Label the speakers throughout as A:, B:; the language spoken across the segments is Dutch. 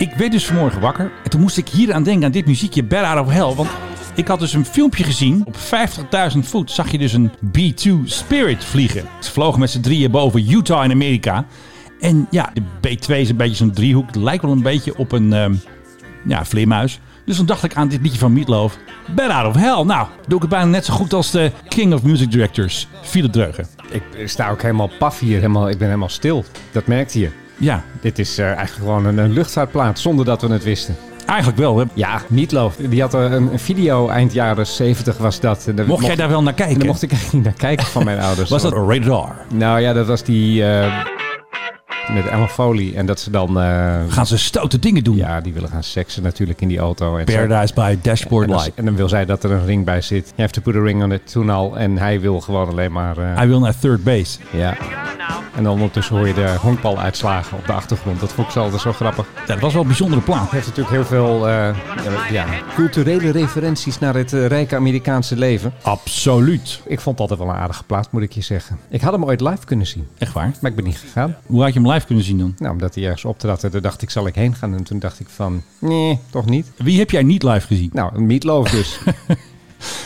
A: Ik werd dus vanmorgen wakker en toen moest ik hier aan denken aan dit muziekje Bad Out of Hell. Want ik had dus een filmpje gezien. Op 50.000 voet zag je dus een B-2 Spirit vliegen. Ze vlogen met z'n drieën boven Utah in Amerika. En ja, de B-2 is een beetje zo'n driehoek. Het lijkt wel een beetje op een ehm, ja, vleermuis. Dus dan dacht ik aan dit liedje van Meatloaf. Bad Out of Hell. Nou, doe ik het bijna net zo goed als de King of Music Directors. Philip Dreugen.
B: Ik sta ook helemaal paf hier. Helemaal, ik ben helemaal stil. Dat merkt je.
A: Ja,
B: Dit is eh, eigenlijk gewoon een, een luchtvaartplaats zonder dat we het wisten.
A: eigenlijk wel. Hè.
B: Ja, Meatloaf. Die had een, een video eind jaren 70 was dat. En daar
A: Mocht jij daar wel naar
B: En daar
A: kijken?
B: mocht ik eigenlijk niet naar kijken van mijn ouders.
A: Was dat rated R?
B: Nou ja, dat was die eh, met Emma Foley. En dat ze dan... eh,
A: Gaan ze stoute dingen doen?
B: ja, die willen gaan seksen natuurlijk in die auto. En.
A: Paradise by Dashboard Light.
B: en dan wil zij dat er een ring bij zit. Je heeft to put a ring on it toen al. En hij wil gewoon alleen maar... eh,
A: Hij wil naar third base.
B: ja. En dan ondertussen hoor je de honkbaluitslagen op de achtergrond. Dat vond ik zo, altijd zo grappig.
A: Ja, dat was wel een bijzondere plaat.
B: Het heeft natuurlijk heel veel eh, ja, culturele referenties naar het rijke Amerikaanse leven.
A: Absoluut.
B: Ik vond het altijd wel een aardige plaat, moet ik je zeggen. Ik had hem ooit live kunnen zien,
A: Echt waar.
B: maar ik ben niet gegaan.
A: Hoe had je hem live kunnen zien dan?
B: Nou, omdat hij ergens optrad. en Daar dacht ik, zal ik heen gaan? En toen dacht ik van, nee, toch niet.
A: Wie heb jij niet live gezien?
B: Nou, een meatloaf dus.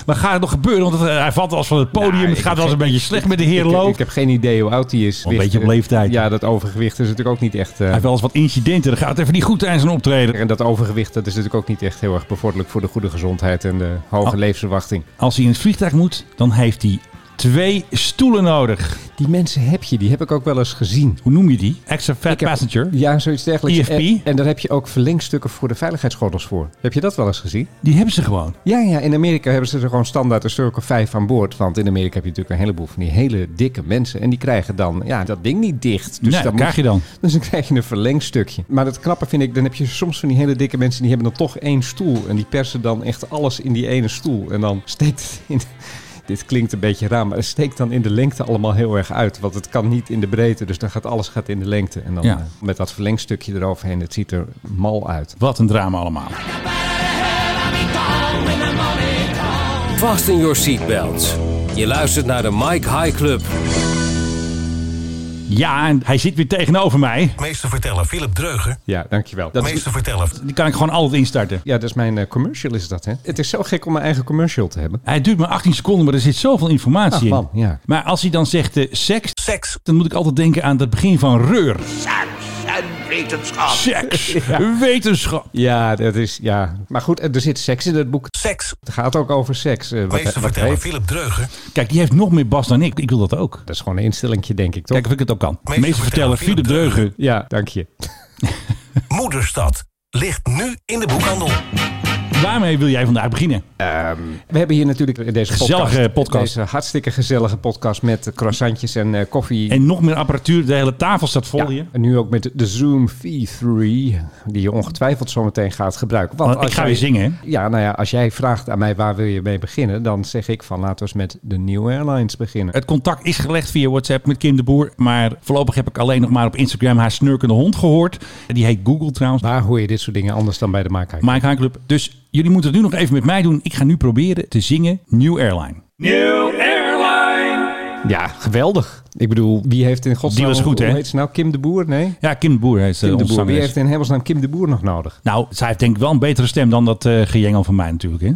A: Maar gaat het nog gebeuren? Want eh, hij valt als van het podium.
B: Nou,
A: het gaat wel eens een beetje slecht met de heer
B: ik,
A: Loof.
B: ik heb geen idee hoe oud hij is.
A: Een beetje op leeftijd.
B: Ja, dat overgewicht is natuurlijk ook niet echt... eh,
A: Hij heeft wel eens wat incidenten. Dan gaat het even niet goed tijdens een optreden.
B: en dat overgewicht dat is natuurlijk ook niet echt heel erg bevorderlijk voor de goede gezondheid en de hoge
A: Oh.
B: levensverwachting.
A: Als hij in het vliegtuig moet, dan heeft hij twee stoelen nodig.
B: Die mensen heb je, die heb ik ook wel eens gezien.
A: Hoe noem je die? Extra fat
B: heb-
A: passenger.
B: Ja, zoiets dergelijks.
A: EFP?
B: En, en daar heb je ook verlengstukken voor de veiligheidsgordels voor. Heb je dat wel eens gezien?
A: Die hebben ze gewoon.
B: Ja, ja, in Amerika hebben ze er gewoon standaard een stuk of vijf aan boord. Want in Amerika heb je natuurlijk een heleboel van die hele dikke mensen. En die krijgen dan ja, dat ding niet dicht. Dus
A: nee,
B: dan
A: dat krijg je dan.
B: Dus dan krijg je een verlengstukje. Maar het knappe vind ik, dan heb je soms van die hele dikke mensen... die hebben dan toch één stoel. En die persen dan echt alles in die ene stoel. En dan steekt het in... Dit klinkt een beetje raar, maar het steekt dan in de lengte allemaal heel erg uit. Want het kan niet in de breedte, dus dan gaat alles gaat in de lengte. En dan
A: Ja.
B: met dat verlengstukje eroverheen, het ziet er mal uit.
A: Wat een drama allemaal.
C: Fasten your seatbelts. Je luistert naar de Mike High Club.
A: Ja, en hij zit weer tegenover mij.
D: Meester verteller Philip Dreugen.
B: Ja, dankjewel. Dat is,
D: Meester verteller.
A: Die kan ik gewoon altijd instarten.
B: ja, dat is mijn eh, commercial is dat, hè? Het is zo gek om mijn eigen commercial te hebben.
A: Hij duurt maar 18 seconden, maar er zit zoveel informatie
B: Ach
A: in.
B: man, ja.
A: Maar als hij dan zegt eh, seks,
D: Seks.
A: dan moet ik altijd denken aan het begin van Reur.
D: En wetenschap.
A: Seks, wetenschap.
B: Ja, dat is, ja. Maar goed, er zit seks in het boek.
D: Seks.
B: Het gaat ook over seks. eh, wat, heeft.
D: Philip Dreugen.
A: Kijk, die heeft nog meer bas dan ik. Ik wil dat ook.
B: Dat is gewoon een instellingje, denk ik, toch?
A: Kijk of ik het ook kan.
D: Meester
A: Meester verteller
D: verteller,
A: Philip
D: Philip
A: Dreugen.
B: Ja, dank je.
D: Moederstad. Ligt nu in de boekhandel.
A: Waarmee wil jij vandaag beginnen?
B: We hebben hier natuurlijk deze
A: Gezellige
B: podcast,
A: podcast.
B: Deze hartstikke gezellige podcast met croissantjes en eh, koffie.
A: En nog meer apparatuur. De hele tafel staat vol
B: ja,
A: hier.
B: en nu ook met de Zoom V3, die je ongetwijfeld zometeen gaat gebruiken.
A: Want ik
B: als
A: ga
B: jij-
A: weer zingen.
B: Ja, nou ja, als jij vraagt aan mij waar wil je mee beginnen, dan zeg ik van laten we eens met de New Airlines beginnen.
A: Het contact is gelegd via WhatsApp met Kim de Boer. Maar voorlopig heb ik alleen nog maar op Instagram haar snurkende hond gehoord. Die heet Google trouwens.
B: Waar hoor je dit soort dingen anders dan bij de Maak
A: Club. Dus jullie moeten het nu nog even met mij doen. Ik ga nu proberen te zingen New Airline.
B: Ja, geweldig. Ik bedoel, wie heeft in godsnaam...
A: Die was goed, hè?
B: Hoe heet ze nou? Kim de Boer? Nee?
A: Ja, Kim de Boer heeft
B: Kim
A: uh,
B: de Boer. Wie heeft in hemelsnaam Kim de Boer nog nodig?
A: Nou, zij heeft denk ik wel een betere stem dan dat eh gejengel van mij natuurlijk. Hè?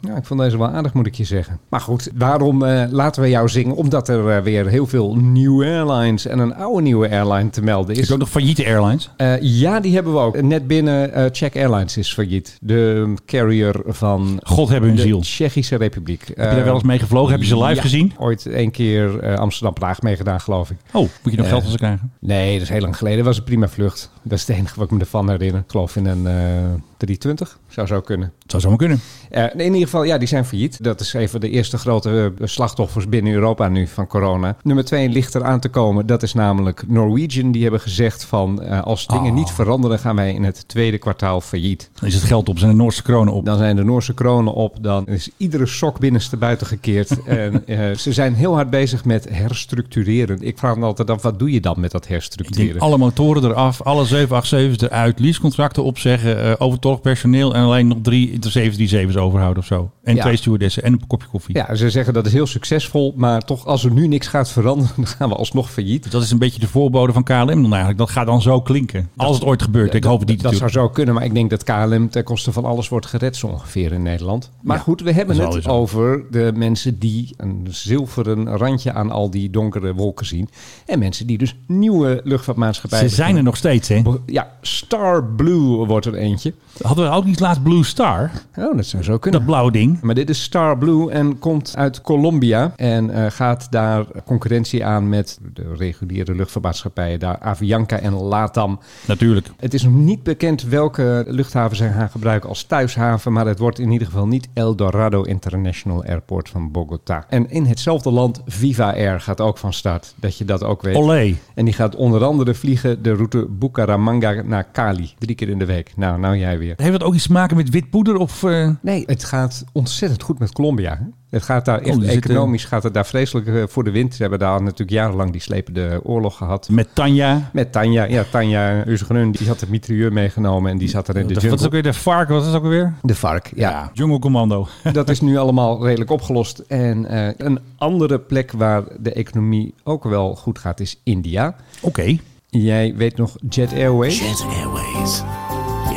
B: Ja, ik vond deze wel aardig, moet ik je zeggen. Maar goed, waarom eh, laten we jou zingen? Omdat er eh, weer heel veel nieuwe airlines en een oude nieuwe airline te melden
A: Is
B: is.
A: ook nog failliete airlines?
B: Eh, ja, die hebben we ook. Net binnen Czech Airlines is failliet. De carrier van
A: God hebben hun
B: de
A: ziel.
B: Tsjechische Republiek.
A: Heb je daar wel eens mee gevlogen? Heb je ze live
B: ja,
A: gezien?
B: Ooit één keer Amsterdam-Praag meegedaan, geloof ik.
A: Oh, moet je nog geld van ze krijgen?
B: Nee, dat is heel lang geleden. Dat was een prima vlucht. Dat is het enige wat ik me ervan herinner. Ik geloof in een eh 320. Zou zo kunnen.
A: Zou zomaar kunnen.
B: Eh, in ieder geval, ja, die zijn failliet. Dat is even de eerste grote eh, slachtoffers binnen Europa nu van corona. Nummer twee ligt er aan te komen. Dat is namelijk Norwegian. Die hebben gezegd van eh, als dingen
A: Oh.
B: niet veranderen gaan wij in het tweede kwartaal failliet.
A: Dan is het geld op, zijn de Noorse kronen op.
B: Dan zijn de Noorse kronen op. Dan is iedere sok binnenste buiten gekeerd. en eh, ze zijn heel hard bezig met herstructureren. Ik vraag me altijd af, wat doe je dan met dat herstructureren?
A: alle motoren eraf, alle 787's eruit, leasecontracten opzeggen, eh overtollig personeel en alleen nog drie 737's overhouden of zo. En
B: Ja.
A: twee stewardessen en een kopje koffie.
B: Ja, ze zeggen dat is heel succesvol, maar toch als er nu niks gaat veranderen, dan gaan we alsnog failliet.
A: Dat is een beetje de voorbode van KLM dan eigenlijk. Dat gaat dan zo klinken. Als het ooit gebeurt. Ik hoop het niet
B: Dat zou zo kunnen, maar ik denk dat KLM ten koste van alles wordt gered zo ongeveer in Nederland. Maar
A: Ja,
B: goed, we hebben het over de mensen die een zilveren randje aan al die donkere wolken zien. En mensen die dus nieuwe luchtvaartmaatschappijen...
A: Ze zijn er nog steeds, hè?
B: Ja, Star Blue wordt er eentje.
A: Hadden we ook niet laatst Blue Star?
B: Oh, dat zou zo kunnen.
A: Dat blauwe ding.
B: Maar dit is Star Blue en komt uit Colombia. En eh, gaat daar concurrentie aan met de reguliere luchtvaartmaatschappijen. Daar Avianca en Latam.
A: Natuurlijk.
B: Het is nog niet bekend welke luchthaven zij gaan gebruiken als thuishaven. Maar het wordt in ieder geval niet El Dorado International Airport van Bogota. En in hetzelfde land Viva Air gaat ook van start. Dat je dat ook weet.
A: Olé.
B: En die gaat onder andere vliegen de route Bucaramanga naar Cali. Drie keer in de week. Nou, nou jij weer.
A: Heeft dat ook iets te maken met wit poeder? Of, eh,
B: Nee, het gaat ontzettend goed met Colombia. hè. Het gaat daar echt
A: die zitten-
B: economisch gaat het daar vreselijk eh, voor de wind. Ze hebben daar natuurlijk jarenlang die slepende oorlog gehad.
A: met Tanja?
B: Met Tanja, ja, Tanja Uzgrun, die had de mitrailleur meegenomen en die zat er in de
A: Wat is ook
B: jungle.
A: weer de vark? Wat is dat ook weer?
B: De vark, ja.
A: Jungle Commando.
B: Dat is nu allemaal redelijk opgelost. En eh, een andere plek waar de economie ook wel goed gaat is India.
A: Oké.
B: Jij weet nog Jet Airways?
E: Jet Airways.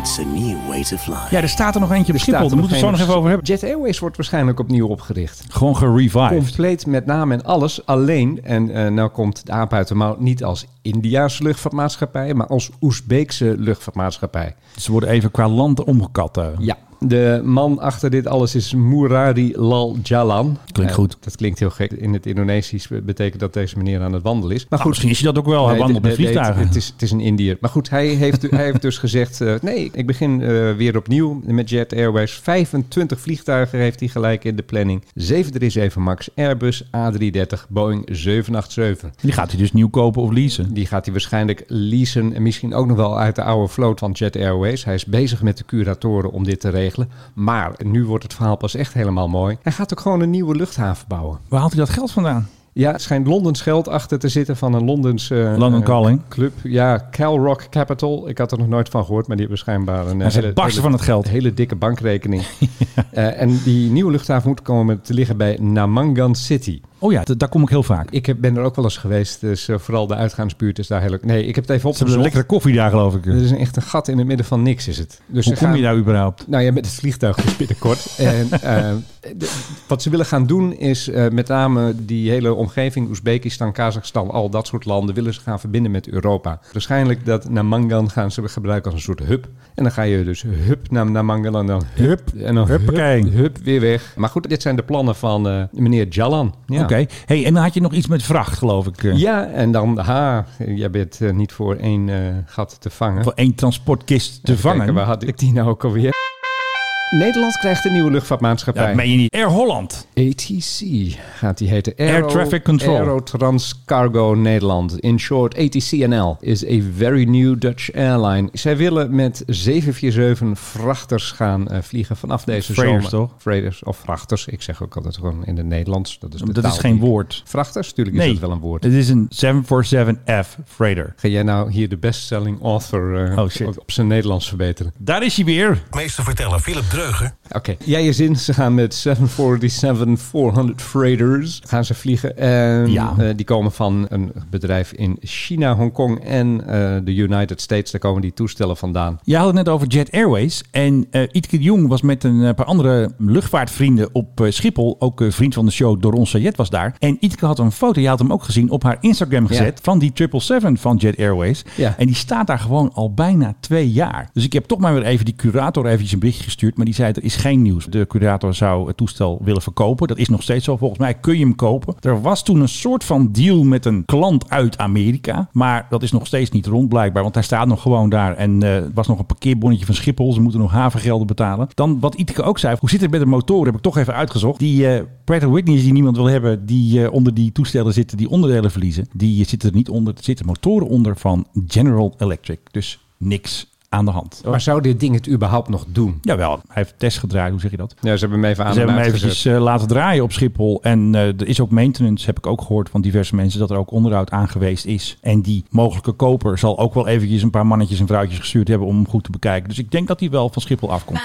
E: It's a new way to fly.
A: Ja, er staat er nog eentje op
B: Er
A: Schiphol. Daar moeten we het zo nog even over hebben.
B: Jet Airways wordt waarschijnlijk opnieuw opgericht.
A: Gewoon gerevived.
B: Compleet met naam en alles. Alleen, en eh nou komt de aap uit de mouw, niet als Indiaanse luchtvaartmaatschappij, maar als Oezbeekse luchtvaartmaatschappij.
A: Ze worden even qua land omgekat. eh.
B: Ja. De man achter dit alles is Murari Lal Jalan.
A: Klinkt
B: Eh,
A: goed.
B: dat klinkt heel gek. In het Indonesisch betekent dat deze meneer aan het wandelen is. Maar
A: Nou,
B: goed,
A: misschien is hij dat ook wel. Hij wandelt
B: de-
A: met
B: nee,
A: vliegtuigen.
B: het, is, het is een Indiër. Maar goed, hij heeft, hij heeft dus gezegd... eh, nee, ik begin eh, weer opnieuw met Jet Airways. 25 vliegtuigen heeft hij gelijk in de planning. 737 MAX, Airbus, A330, Boeing 787.
A: Die gaat hij dus nieuw kopen of leasen.
B: Die gaat hij waarschijnlijk leasen en misschien ook nog wel uit de oude vloot van Jet Airways. Hij is bezig met de curatoren om dit te regelen. Maar nu wordt het verhaal pas echt helemaal mooi. Hij gaat ook gewoon een nieuwe luchthaven bouwen.
A: Waar haalt hij dat geld vandaan?
B: Ja, er schijnt Londens geld achter te zitten van een Londens eh,
A: London
B: eh,
A: Calling.
B: club. Ja, Calrock Capital. Ik had er nog nooit van gehoord, maar die hebben schijnbaar een
A: Hij
B: hele, hele-
A: van het geld.
B: hele dikke bankrekening. Eh, en die nieuwe luchthaven moet komen te liggen bij Namangan City.
A: Oh ja, daar kom ik heel vaak.
B: Ik heb, ben er ook wel eens geweest, dus eh, vooral de uitgaansbuurt is daar heel... Nee, ik heb het even
A: Ze hebben
B: opgezocht.
A: een lekkere koffie daar, geloof ik.
B: Er is een echt een gat in het midden van niks, is het. Dus
A: Hoe kom
B: gaan-
A: je daar überhaupt?
B: nou ja, met het vliegtuig dus binnenkort. en eh, de- wat ze willen gaan doen is eh, met name die hele omgeving, Oezbekistan, Kazachstan, al dat soort landen, willen ze gaan verbinden met Europa. Waarschijnlijk dat Namangan gaan ze gebruiken als een soort hub. En dan ga je dus hup naar Namangan en dan hup. En dan hup, weer weg. Maar goed, dit zijn de plannen van meneer Jalan. Ja.
A: Hey, en dan had je nog iets met vracht, geloof ik. eh.
B: Ja, en dan, ha, jij bent eh, niet voor één eh, gat te vangen.
A: Voor één transportkist te
B: Even
A: vangen.
B: kijken, waar had ik die nou ook alweer? Nederland krijgt een nieuwe luchtvaartmaatschappij.
A: Ja, meen je niet. Air Holland.
B: ATC gaat die heten.
A: Air Traffic Control.
B: Aerotrans Cargo Nederland. In short, ATCNL is a very new Dutch airline. Zij willen met 747 vrachters gaan eh, vliegen vanaf deze
A: Freighters,
B: zomer.
A: toch?
B: Freighters of vrachters. Ik zeg ook altijd gewoon in het Nederlands. Dat is, de
A: Dat
B: taal
A: is geen woord.
B: Vrachters? Tuurlijk is
A: Nee,
B: dat wel een woord.
A: het is een 747F freighter.
B: Ga jij nou hier de bestselling author eh,
A: Oh,
B: op, zijn Nederlands verbeteren?
A: Daar is hij weer.
D: Meester verteller Philip
B: Oké, jij je zin. Ze gaan met 747-400 freighters gaan ze vliegen. En
A: Ja.
B: eh, die komen van een bedrijf in China, Hongkong en eh, de United States. Daar komen die toestellen vandaan.
A: Je had het net over Jet Airways. En eh Itke de Jong was met een paar andere luchtvaartvrienden op eh, Schiphol. Ook vriend van de show, Doron Sayed was daar. En Itke had een foto, je had hem ook gezien, op haar Instagram gezet. Van die 777 van Jet Airways.
B: Ja.
A: En die staat daar gewoon al bijna twee jaar. Dus ik heb toch maar weer even die curator eventjes een berichtje gestuurd. Maar die zei, er is geen nieuws. De curator zou het toestel willen verkopen. Dat is nog steeds zo. Volgens mij kun je hem kopen. Er was toen een soort van deal met een klant uit Amerika. Maar dat is nog steeds niet rond blijkbaar. Want hij staat nog gewoon daar. En eh, er was nog een parkeerbonnetje van Schiphol. Ze moeten nog havengelden betalen. Dan wat Iteke ook zei. Hoe zit het met de motoren? Heb ik toch even uitgezocht. Die eh Pratt Whitney's die niemand wil hebben. Die eh, onder die toestellen zitten. Die onderdelen verliezen. Die zitten er niet onder. Er zitten motoren onder van General Electric. Dus niks aan de hand.
B: Maar zou dit ding het überhaupt nog doen?
A: Jawel, hij heeft test gedraaid. Hoe zeg je dat?
B: Ja, ze hebben hem even aan
A: Ze
B: en
A: hebben hem eventjes eh, laten draaien op Schiphol. En eh, er is ook maintenance, heb ik ook gehoord van diverse mensen, dat er ook onderhoud aan geweest is. En die mogelijke koper zal ook wel eventjes een paar mannetjes en vrouwtjes gestuurd hebben om hem goed te bekijken. Dus ik denk dat hij wel van Schiphol afkomt.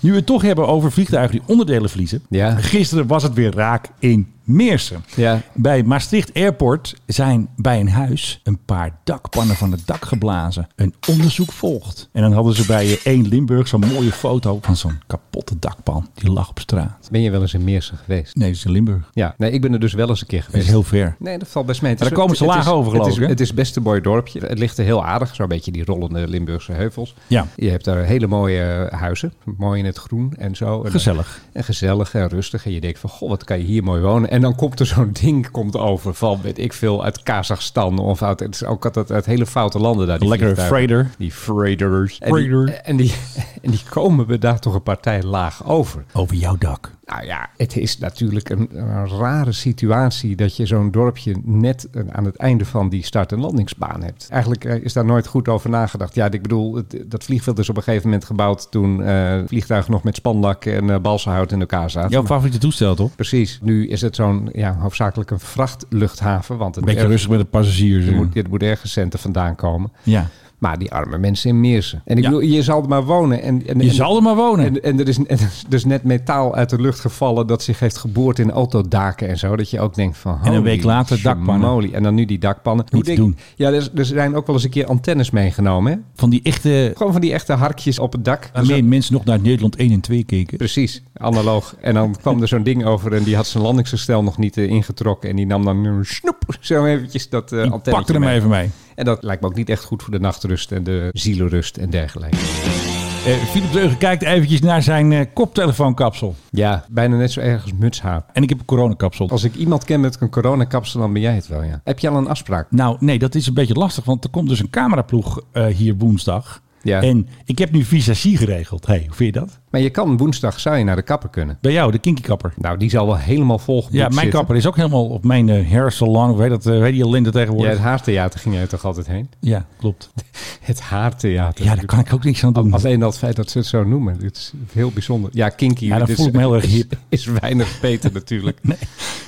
A: Nu we het toch hebben over vliegtuigen die onderdelen verliezen.
B: Ja.
A: Gisteren was het weer raak in Meersen.
B: Ja.
A: Bij Maastricht Airport zijn bij een huis een paar dakpannen van het dak geblazen. Een onderzoek volgt. En dan hadden ze bij 1 Limburg zo'n mooie foto van zo'n kapotte dakpan. Die lag op straat.
B: Ben je wel eens in Meersen geweest?
A: Nee, dat is in Limburg.
B: Ja, nee, ik ben er dus wel eens een keer
A: Dat
B: geweest.
A: is heel ver.
B: Nee, dat valt best mee.
A: Maar daar komen ze laag over, geloof
B: het is,
A: ik?
B: Het is best een mooi dorpje. Het ligt er heel aardig. Zo'n beetje die rollende Limburgse heuvels.
A: Ja.
B: Je hebt daar hele mooie huizen. Mooi in het groen en zo. En,
A: Gezellig.
B: En gezellig en rustig. En je denkt van, goh, wat kan je hier mooi wonen. En dan komt er zo'n ding komt over van, weet ik veel, uit Kazachstan. Of uit, het is ook altijd uit hele foute landen daar. die
A: Lekkere
B: vliegtuigen.
A: freighter.
B: Die freighters. En die, en, die, en die komen we daar toch een partij laag over.
A: Over jouw dak.
B: Nou ja, het is natuurlijk een, een rare situatie dat je zo'n dorpje net eh, aan het einde van die start- en landingsbaan hebt. Eigenlijk eh, is daar nooit goed over nagedacht. Ja, ik bedoel, het- dat vliegveld is op een gegeven moment gebouwd toen eh vliegtuigen nog met spanlak en eh balsenhout in elkaar zaten.
A: Jouw favoriete toestel, toch?
B: Precies. Nu is het zo'n, ja, hoofdzakelijk een vrachtluchthaven. Want het
A: Een beetje rustig met de passagiers.
B: er moet, moet ergens centen vandaan komen.
A: Ja.
B: Maar die arme mensen in Meersen. En ik
A: Ja.
B: bedoel, je zal er maar wonen. En, en,
A: Je
B: en-
A: zal er maar wonen.
B: en, en er is, en dus net metaal uit de lucht gevallen dat zich heeft geboord in autodaken en zo. Dat je ook denkt van...
A: En een week later dakpannen.
B: En dan nu die dakpannen.
A: Niet doen.
B: Ja, er, er zijn ook wel eens een keer antennes meegenomen. Hè?
A: Van die echte...
B: Gewoon van die echte harkjes op het dak.
A: Waarmee
B: Zo-
A: mensen nog naar Nederland 1 en 2 keken.
B: Precies, analoog. En dan kwam er zo'n ding over en die had zijn landingsgestel nog niet eh, ingetrokken. En die nam dan een snoep zo eventjes dat uh,
A: Die pakte hem even mee.
B: En dat lijkt me ook niet echt goed voor de nachtrust en de zielenrust en dergelijke.
A: Eh Philip Dreugen kijkt eventjes naar zijn eh, koptelefoonkapsel.
B: Ja, bijna net zo erg als mutshaar.
A: En ik heb een coronakapsel.
B: Als ik iemand ken met een coronakapsel, dan ben jij het wel, ja. Heb je al een afspraak?
A: Nou, nee, dat is een beetje lastig, want er komt dus een cameraploeg eh, hier woensdag.
B: Ja.
A: En ik heb nu visagie geregeld. hey, hoe vind je dat?
B: Maar je kan woensdag, zou je naar de kapper kunnen.
A: Bij jou, de kinky kapper.
B: Nou, die zal wel helemaal volgeboekt
A: Ja, mijn
B: zitten.
A: kapper is ook helemaal op mijn eh. Hoe heet dat? eh, hoe heet die ellende
B: Ja,
A: tegenwoordig?
B: het haartheater ging jij toch altijd heen?
A: Ja, klopt.
B: Het haartheater.
A: Ja, daar kan ik ook niks aan doen.
B: Alleen dat feit dat ze het zo noemen. Dit is heel bijzonder. Ja, kinky.
A: Ja, dan
B: dit
A: voel ik me heel erg hip.
B: Is weinig beter natuurlijk.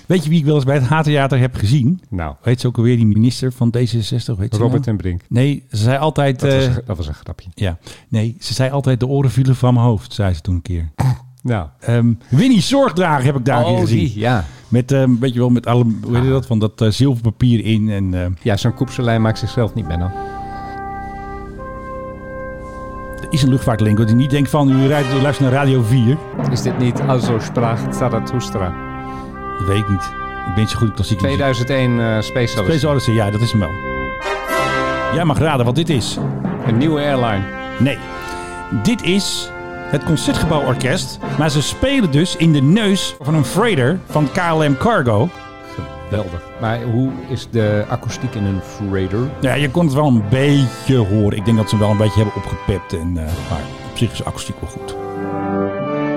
A: Weet je wie ik wel eens bij het H-theater heb gezien?
B: Nou,
A: Weet ze ook alweer die minister van D66? Weet
B: Robert
A: nou?
B: en Brink.
A: Nee, ze zei altijd...
B: Dat was,
A: eh,
B: een, dat was een grapje.
A: ja, nee, ze zei altijd de oren vielen van mijn hoofd, zei ze toen een keer.
B: Nou.
A: Ehm Winnie Zorgdrager heb ik daar
B: Oh,
A: gezien.
B: die, ja.
A: Met, ehm weet je wel, met alle, hoe heet je dat, van dat eh, zilverpapier in. En, eh,
B: Ja, zo'n koepselijn maakt zichzelf niet Benno.
A: er is een luchtvaartlink, dat je niet denkt van, u rijdt, u luistert naar Radio 4.
B: Is dit niet Also sprach Zarathustra?
A: Dat weet ik niet. Ik ben niet zo goed in klassiek muziek.
B: 2001 eh Space Odyssey.
A: Space Odyssey, ja, dat is hem wel. Jij mag raden wat dit is.
B: Een nieuwe airline.
A: Nee, dit is het Concertgebouworkest. Maar ze spelen dus in de neus van een freighter van KLM Cargo.
B: Geweldig. Maar hoe is de akoestiek in een freighter?
A: Ja, je kon het wel een beetje horen. Ik denk dat ze hem wel een beetje hebben opgepept. En, eh, maar op zich is de akoestiek wel goed.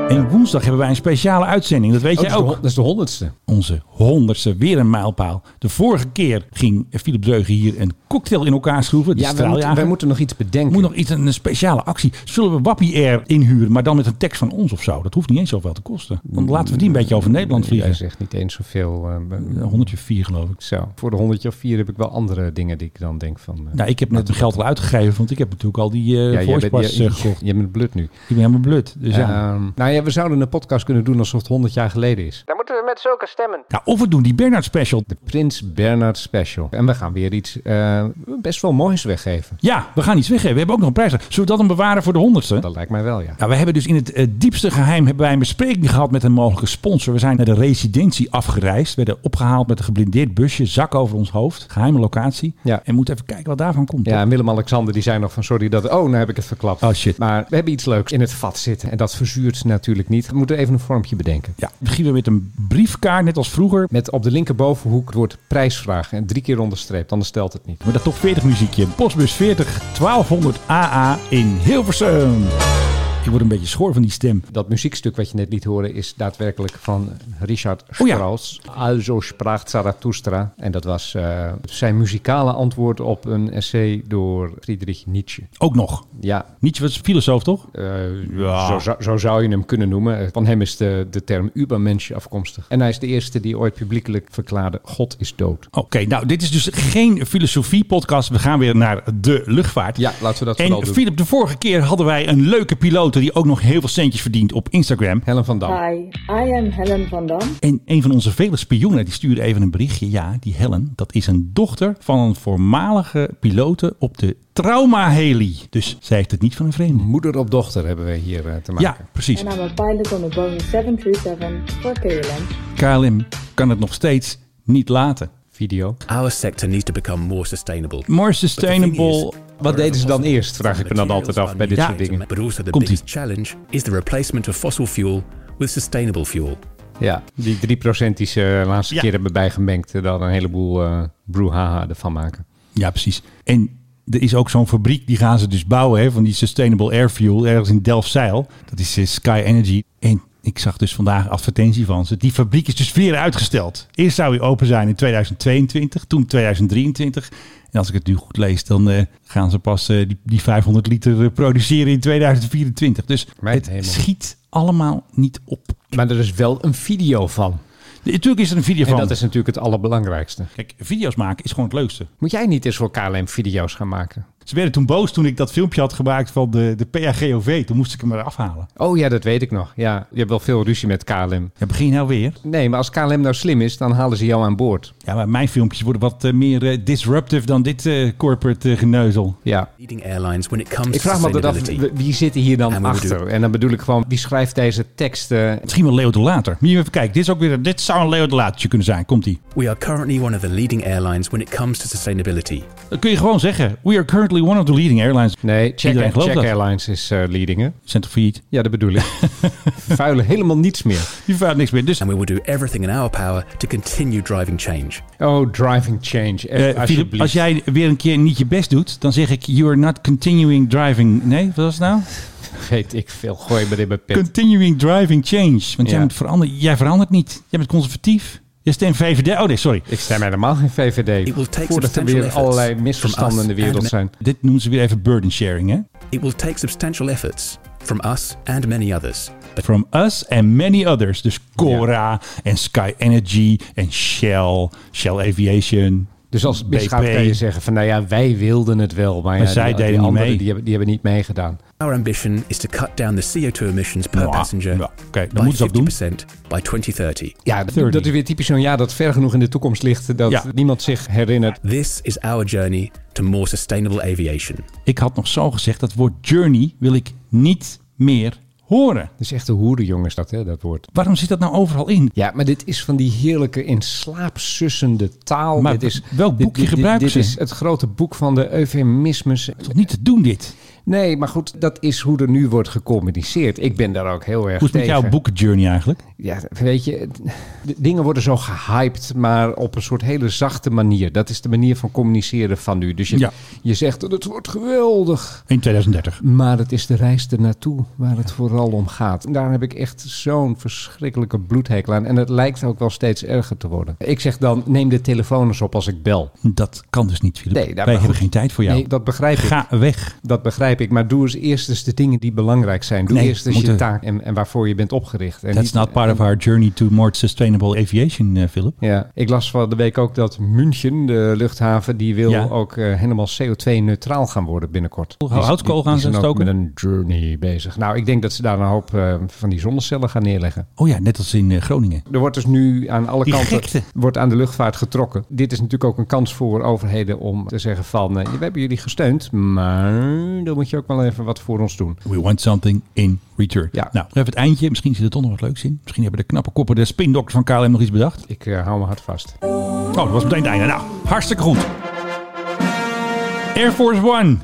A: En woensdag hebben wij een speciale uitzending. Dat weet
B: Oh,
A: jij ook.
B: dat is de honderdste.
A: Onze honderdste, weer een mijlpaal. De vorige keer ging Philip Dreugen hier een cocktail in elkaar schroeven. De
B: Ja, wij moeten,
A: straaljager.
B: wij moeten nog iets bedenken.
A: moet nog iets, een speciale actie. Zullen we Wappie Air inhuren, maar dan met een tekst van ons of zo? Dat hoeft niet eens zoveel te kosten. Want laten we die een beetje over Nederland
B: Jij
A: vliegen.
B: zegt niet eens zoveel. eh,
A: Een honderdje vier geloof ik.
B: zo. Voor de honderdje of vier heb ik wel andere dingen die ik dan denk van... eh,
A: Nou, ik heb net mijn geld al uitgegeven, want ik heb natuurlijk al die uh,
B: ja, jij
A: voice
B: bent, je,
A: eh, gekocht.
B: je bent blut nu.
A: Ik ben helemaal blut. Dus ja.
B: Ehm, nou ja, we zouden een podcast kunnen doen alsof het 100 jaar geleden is.
F: Dan moeten we met zulke stemmen.
A: ja. Of we doen die Bernard special.
B: De Prins Bernhard Special. En we gaan weer iets eh, best wel moois weggeven.
A: Ja, we gaan iets weggeven. We hebben ook nog een prijs. Zullen we dat dan bewaren voor de honderdste?
B: Dat lijkt mij wel, ja.
A: Ja, we hebben dus in het eh, diepste geheim hebben wij een bespreking gehad met een mogelijke sponsor. We zijn naar de residentie afgereisd. We werden opgehaald met een geblindeerd busje, zak over ons hoofd. Geheime locatie.
B: Ja.
A: En moeten even kijken wat daarvan komt.
B: Ja, en Willem-Alexander die zei nog van sorry dat... Oh, nou heb ik het verklapt.
A: Oh, shit.
B: Maar we hebben iets leuks in het vat zitten. En dat verzuurt natuurlijk niet. We moeten even een vormpje bedenken.
A: Ja, we beginnen met een briefkaart, net als vroeger.
B: Met op de linkerbovenhoek het woord prijsvraag. En drie keer onderstreept, anders stelt het niet.
A: Met dat top 40 muziekje. Postbus 40 1200 AA in Hilversum. Ik word een beetje schoor van die stem.
B: Dat muziekstuk wat je net liet horen is daadwerkelijk van Richard
A: Oh ja.
B: Strauss. Also sprach Zarathustra. En dat was eh, zijn muzikale antwoord op een essay door Friedrich Nietzsche.
A: Ook nog.
B: Ja,
A: Nietzsche was filosoof, toch?
B: eh,
A: Ja.
B: zo, zou- zo zou je hem kunnen noemen. Van hem is de, de term Übermensch afkomstig. En hij is de eerste die ooit publiekelijk verklaarde: God is dood.
A: Oké, nou, dit is dus geen filosofie-podcast. We gaan weer naar de luchtvaart.
B: Ja, laten we dat
A: En
B: vooral doen.
A: Philip, de vorige keer hadden wij een leuke piloot die ook nog heel veel centjes verdient op Instagram.
B: Helen van Dam.
F: Hi, I am Helen van Dam.
A: En een van onze vele spioenen die stuurde even een berichtje. Ja, die Helen, dat is een dochter van een voormalige pilote op de Trauma Heli. Dus zij heeft het niet van een vreemde.
B: Moeder op dochter hebben we hier eh, te maken.
A: Ja, precies.
F: And I'm a pilot on the Boeing 737 for KLM.
A: KLM kan het nog steeds niet laten.
B: Video.
E: Our sector needs to become more sustainable.
A: More sustainable.
B: Wat deden ze dan eerst, vraag ik me dan altijd af bij dit soort dingen.
A: Komt-ie.
E: biggest challenge is the replacement of fossil fuel with sustainable fuel.
B: Ja, die 3% die ze de laatste
A: Ja.
B: keer hebben bijgemengd, eh, dan een heleboel eh brouhaha ervan maken.
A: Ja, precies. En er is ook zo'n fabriek, die gaan ze dus bouwen hè, van die Sustainable Air Fuel ergens in Delfzijl. Dat is eh, Sky Energy. En ik zag dus vandaag advertentie van ze. Die fabriek is dus weer uitgesteld. Eerst zou hij open zijn in 2022, toen 2023. En als ik het nu goed lees, dan eh, gaan ze pas eh, die, die 500 liter eh, produceren in 2024. Dus
B: Mijn
A: het
B: hemel.
A: schiet allemaal niet op.
B: Maar er is wel een video van.
A: Natuurlijk is er een video
B: En
A: van.
B: dat is natuurlijk het allerbelangrijkste.
A: Kijk, video's maken is gewoon het leukste.
B: Moet jij niet eens voor KLM video's gaan maken?
A: Ze werden toen boos toen ik dat filmpje had gemaakt van de, de PAGOV. Toen moest ik hem er afhalen.
B: Oh ja, dat weet ik nog. Ja, je hebt wel veel ruzie met KLM.
A: Ja, begin je nou weer?
B: Nee, maar als KLM nou slim is, dan halen ze jou aan boord.
A: Ja, maar mijn filmpjes worden wat eh, meer eh, disruptive dan dit eh, corporate geneuzel.
B: Ja.
E: Leading airlines when it comes
B: Ik vraag me altijd af, wie zit hier dan achter? En dan bedoel ik gewoon, wie schrijft deze teksten?
A: Misschien wel Leo de Later. Moet je even kijken. Dit, is ook weer, dit zou een Leo de Latertje kunnen zijn. Komt-ie.
E: We are currently one of the leading airlines when it comes to sustainability.
A: Dat kun je gewoon zeggen. We are currently one of the leading airlines.
B: Nee, Check. Airlines is eh leading, hè?
A: Center failliet.
B: Ja, dat bedoel ik. Vuilen helemaal niets meer.
A: Die vaart niks meer. Dus
E: And we will do everything in our power to continue driving change.
B: Oh, driving change.
A: Eh, Philip, als jij weer een keer niet je best doet, dan zeg ik, you are not continuing driving. Nee, wat was het nou?
B: Weet ik veel, gooi me in mijn pet.
A: Continuing driving change. Want jij moet veranderen. Jij verandert niet. Jij bent conservatief. Je stemt VVD. Oh nee, sorry.
B: Ik stem helemaal geen VVD. Voordat er weer allerlei misverstanden in de wereld zijn.
A: Dit noemen ze weer even burden sharing, hè?
E: It will take substantial efforts from us and many others. But
A: From us and many others. Dus Cora en Sky Energy en Shell, Shell Aviation.
B: Dus als het misgaat kan je zeggen van, nou ja, wij wilden het wel. Maar, ja,
A: zij
B: die,
A: deden
B: die
A: niet
B: anderen,
A: mee.
B: Die hebben, die hebben niet meegedaan.
E: our ambition is to cut down the CO2 emissions per passenger
A: nou, oké, dat
E: by
A: moeten ze ook doen.
E: 50% by 2030.
B: Ja, dat, dat is weer typisch zo'n jaar dat ver genoeg in de toekomst ligt... dat
A: Ja.
B: niemand zich herinnert.
E: This is our journey to more sustainable aviation.
A: Ik had nog zo gezegd, dat woord journey wil ik niet meer horen.
B: Dat is echt een hoerenjongens dat, hè, dat woord.
A: Waarom zit dat nou overal in?
B: Ja, maar dit is van die heerlijke in slaap sussende taal.
A: Maar
B: dit is,
A: welk
B: dit-
A: boekje
B: dit, dit,
A: gebruiken
B: dit
A: ze?
B: is het grote boek van de eufemismes.
A: Toch niet te doen dit.
B: Nee, maar goed, dat is hoe er nu wordt gecommuniceerd. Ik ben daar ook heel erg
A: Hoe is het met jouw boekenjourney eigenlijk?
B: Ja, weet je, dingen worden zo gehyped, maar op een soort hele zachte manier. Dat is de manier van communiceren van nu. Dus je,
A: Ja.
B: je zegt, het wordt geweldig.
A: In 2030.
B: Maar het is de reis ernaartoe waar het vooral om gaat. En daar heb ik echt zo'n verschrikkelijke bloedhekel aan. En het lijkt ook wel steeds erger te worden. Ik zeg dan, neem de telefoon eens op als ik bel.
A: Dat kan dus niet, Philip.
B: Nee,
A: Wij hebben
B: goed.
A: geen tijd voor jou.
B: Nee, dat begrijp ik.
A: Ga weg.
B: Dat begrijp ik. Maar doe eens eerst eens de dingen die belangrijk zijn. Doe
A: Nee,
B: eerst eens je taak en, en waarvoor je bent opgericht. En
A: That's
B: niet-
A: not part of our journey to more sustainable aviation, eh, Philip.
B: Ja, ik las van de week ook dat München, de luchthaven, die wil
A: Ja.
B: ook eh, helemaal CO2-neutraal gaan worden binnenkort.
A: Houtskool
B: die-
A: gaan ze stoken?
B: met een journey bezig. Nou, ik denk dat ze daar een hoop eh, van die zonnecellen gaan neerleggen.
A: Oh ja, net als in Groningen.
B: Er wordt dus nu aan alle
A: Die
B: kanten
A: gekte.
B: wordt aan de luchtvaart getrokken. Dit is natuurlijk ook een kans voor overheden om te zeggen van... we hebben jullie gesteund, maar dan moet je ook wel even wat voor ons doen.
A: We want something in return.
B: Ja.
A: Nou, even het eindje. Misschien zit er toch nog wat leuks in. Misschien hebben de knappe koppen, de spindokters van KLM nog iets bedacht.
B: Ik eh, hou me hard vast.
A: Oh, dat was meteen het einde. Nou, hartstikke goed. Air Force One.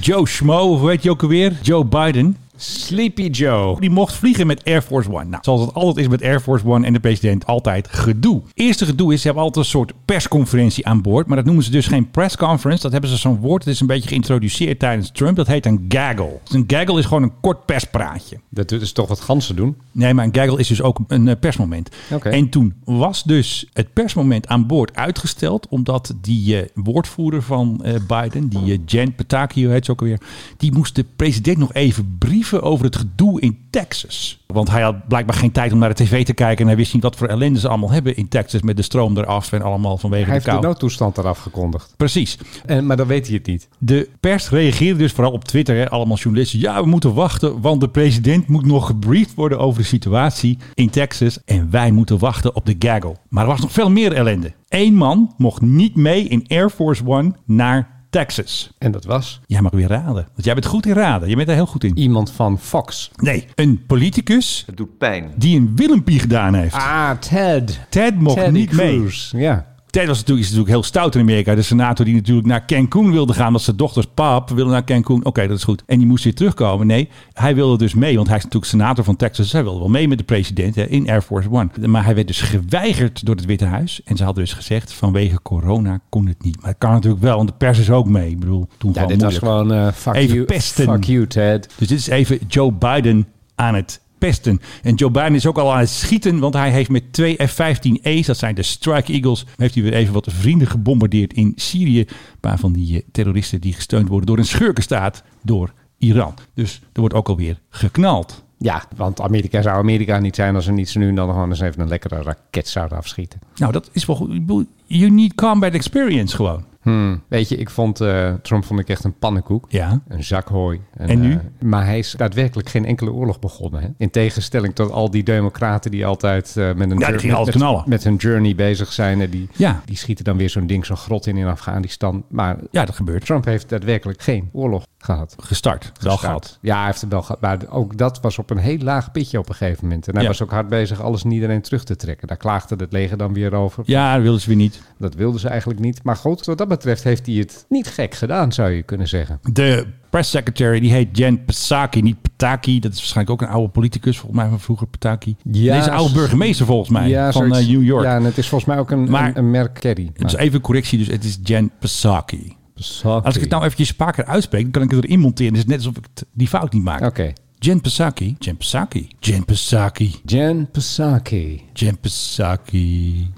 A: Joe Schmo, of hoe heet je ook alweer? Joe Biden.
B: Sleepy Joe.
A: Die mocht vliegen met Air Force One. Nou, zoals het altijd is met Air Force One en de president, altijd gedoe. Eerste gedoe is, ze hebben altijd een soort persconferentie aan boord. Maar dat noemen ze dus geen press conference. Dat hebben ze zo'n woord. Het is een beetje geïntroduceerd tijdens Trump. Dat heet een gaggle. Dus een gaggle is gewoon een kort perspraatje.
B: Dat is toch wat ganzen doen?
A: Nee, maar een gaggle is dus ook een eh, persmoment.
B: Oké.
A: En toen was dus het persmoment aan boord uitgesteld. Omdat die eh, woordvoerder van eh, Biden, die eh, Jen heet ze ook alweer. Die moest de president nog even brieven over het gedoe in Texas. Want hij had blijkbaar geen tijd om naar de tv te kijken. En hij wist niet wat voor ellende ze allemaal hebben in Texas. Met de stroom eraf en allemaal vanwege
B: Hij
A: de
B: heeft de
A: kou.
B: noodtoestand eraf gekondigd.
A: Precies.
B: En, maar dan weet hij het niet.
A: De pers reageerde dus vooral op Twitter. Hè, allemaal journalisten. Ja, we moeten wachten. Want de president moet nog gebriefd worden over de situatie in Texas. En wij moeten wachten op de gaggle. Maar er was nog veel meer ellende. Eén man mocht niet mee in Air Force One naar Texas.
B: En dat was
A: Jij mag weer raden. Want jij bent goed in raden. Je bent er heel goed in.
B: iemand van Fox.
A: Nee, een politicus
G: Het doet pijn.
A: die een Willempie gedaan heeft.
B: Ah, Ted.
A: Ted mocht
B: Teddy
A: niet mee.
B: Ja.
A: Ted was natuurlijk, is natuurlijk heel stout in Amerika. De senator die natuurlijk naar Cancun wilde gaan. Dat zijn dochters pap wilde naar Cancun. Oké, dat is goed. En die moest weer terugkomen. Nee, hij wilde dus mee. Want hij is natuurlijk senator van Texas. Dus hij wilde wel mee met de president hè, in Air Force One. Maar hij werd dus geweigerd door het Witte Huis. En ze hadden dus gezegd vanwege corona kon het niet. Maar het kan natuurlijk wel. Want de pers is ook mee. Ik bedoel, toen
B: Ja, dit was
A: moeilijk.
B: gewoon eh, fuck,
A: Even
B: you,
A: pesten.
B: fuck you, Ted.
A: Dus dit is even Joe Biden aan het pesten. En Joe Biden is ook al aan het schieten, want hij heeft met twee F-15E's, dat zijn de Strike Eagles, heeft hij weer even wat vrienden gebombardeerd in Syrië. Een paar van die eh, terroristen die gesteund worden door een schurkenstaat, door Iran. Dus er wordt ook alweer geknald.
B: Ja, want Amerika zou Amerika niet zijn als ze niet zo nu en dan gewoon eens even een lekkere raket zouden afschieten.
A: Nou, dat is wel goed. You need combat experience gewoon.
B: Hmm. Weet je, ik vond eh, Trump vond ik echt een pannenkoek.
A: Ja.
B: Een zak hooi.
A: En nu?
B: eh, maar hij is daadwerkelijk geen enkele oorlog begonnen. Hè? In tegenstelling tot al die democraten die altijd eh, met, een
A: Ja, die
B: met, hun journey bezig zijn. En die,
A: Ja.
B: die schieten dan weer zo'n ding, zo'n grot in in Afghanistan. Maar
A: Ja, dat gebeurt.
B: Trump heeft daadwerkelijk geen oorlog gehad.
A: Gestart. Wel gehad.
B: Ja, hij heeft het wel gehad. Maar ook dat was op een heel laag pitje op een gegeven moment. En hij
A: Ja.
B: was ook hard bezig alles en iedereen terug te trekken. Daar klaagde het leger dan weer over.
A: Ja, dat wilden ze weer niet.
B: Dat wilden ze eigenlijk niet. Maar goed, wat dat betreft heeft hij het niet gek gedaan, zou je kunnen zeggen.
A: De press secretary, die heet Jen Psaki, niet Pataki. Dat is waarschijnlijk ook een oude politicus, volgens mij van vroeger Pataki.
B: Ja,
A: Deze oude burgemeester volgens mij, van
B: zoiets.
A: eh, New York.
B: Ja, en het is volgens mij ook een,
A: Maar-
B: een, een merk Kerry.
A: Dus even een correctie, dus het is Jen Psaki.
B: Psaki.
A: Als ik het nou eventjes vaker uitspreek, dan kan ik het erin monteren. Het is net alsof ik het- die fout niet maak.
B: Oké.
A: Jen Psaki. Jen Psaki. Jen Psaki.
B: Jen Psaki.
A: Jen Psaki.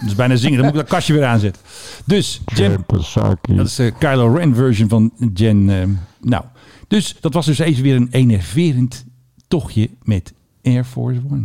A: Dat is bijna zingen, dan moet ik dat kastje weer aanzetten. Dus Jen Psaki. Dat is de Kylo Ren version van Jen. ehm, nou, dus dat was dus even weer een enerverend tochtje met Air Force One.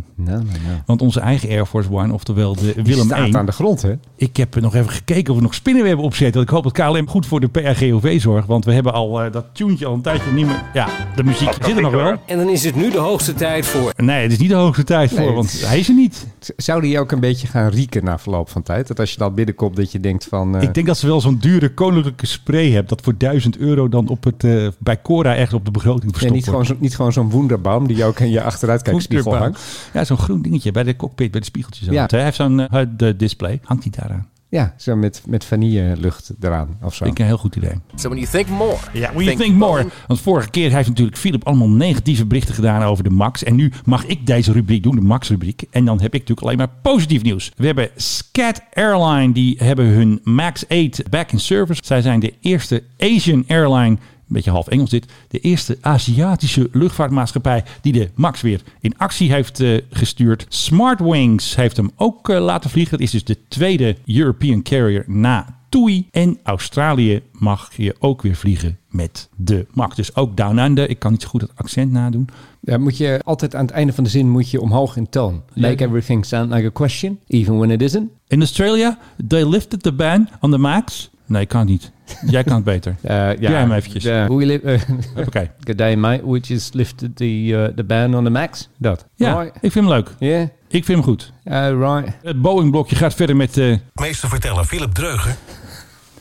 A: Want onze eigen Air Force One, oftewel de
B: Die
A: Willem
B: staat
A: 1.
B: aan de grond, hè?
A: Ik heb nog even gekeken of we nog spinnenwebben opzetten. Ik hoop dat KLM goed voor de PRGOV zorgt. Want we hebben al eh, dat tuentje al een tijdje niet meer... Ja, de muziek zit er nog wel.
C: En dan is het nu de hoogste tijd voor
A: Nee, het is niet de hoogste tijd voor,
B: Nee,
A: want
B: is-
A: hij is er niet.
B: Zou die ook een beetje gaan rieken na verloop van tijd? Dat als je dan binnenkomt, dat je denkt van... eh,
A: Ik denk dat ze wel zo'n dure koninklijke spray hebben. Dat voor 1000 euro dan op het, eh, bij Cora echt op de begroting
B: ja,
A: verstopt
B: niet, gewoon zo, niet gewoon zo'n wonderbaum die je ook in je achteruitkijkspiegel hangt.
A: Ja, zo'n groen dingetje bij de cockpit, bij de spiegeltjes.
B: Ja.
A: Hij heeft zo'n de display. Hangt hij daaraan?
B: Ja, zo met, met vanillelucht eraan of zo.
A: Vind ik een heel goed idee.
C: So when you think more.
A: Ja, when you think more. Want vorige keer heeft natuurlijk Philip allemaal negatieve berichten gedaan over de Max. En nu mag ik deze rubriek doen, de Max-rubriek. En dan heb ik natuurlijk alleen maar positief nieuws. We hebben Scat Airline, die hebben hun Max 8 back in service. Zij zijn de eerste Asian airline beetje half Engels dit, de eerste Aziatische luchtvaartmaatschappij die de MAX weer in actie heeft eh, gestuurd. Smartwings heeft hem ook eh, laten vliegen. Dat is dus de tweede European carrier na TUI. En Australië mag je ook weer vliegen met de MAX. Dus ook Down Under. Ik kan niet zo goed het accent nadoen.
B: Ja, moet je altijd aan het einde van de zin moet je omhoog in toon. Make everything sound like a question, even when it isn't.
A: In Australia, they lifted the ban on the MAX. Nee, kan niet. Jij kan het beter.
B: Uh, ja,
A: hem eventjes.
B: li- eh,
A: Oké.
B: Good day, mate. We just lifted the, uh, the ban on the max. Dat.
A: Ja,
B: Right.
A: ik vind hem leuk.
B: Yeah.
A: Ik vind hem goed.
B: Uh, right.
A: Het Boeing-blokje gaat verder met... eh
D: Meester verteller Philip Dreugen.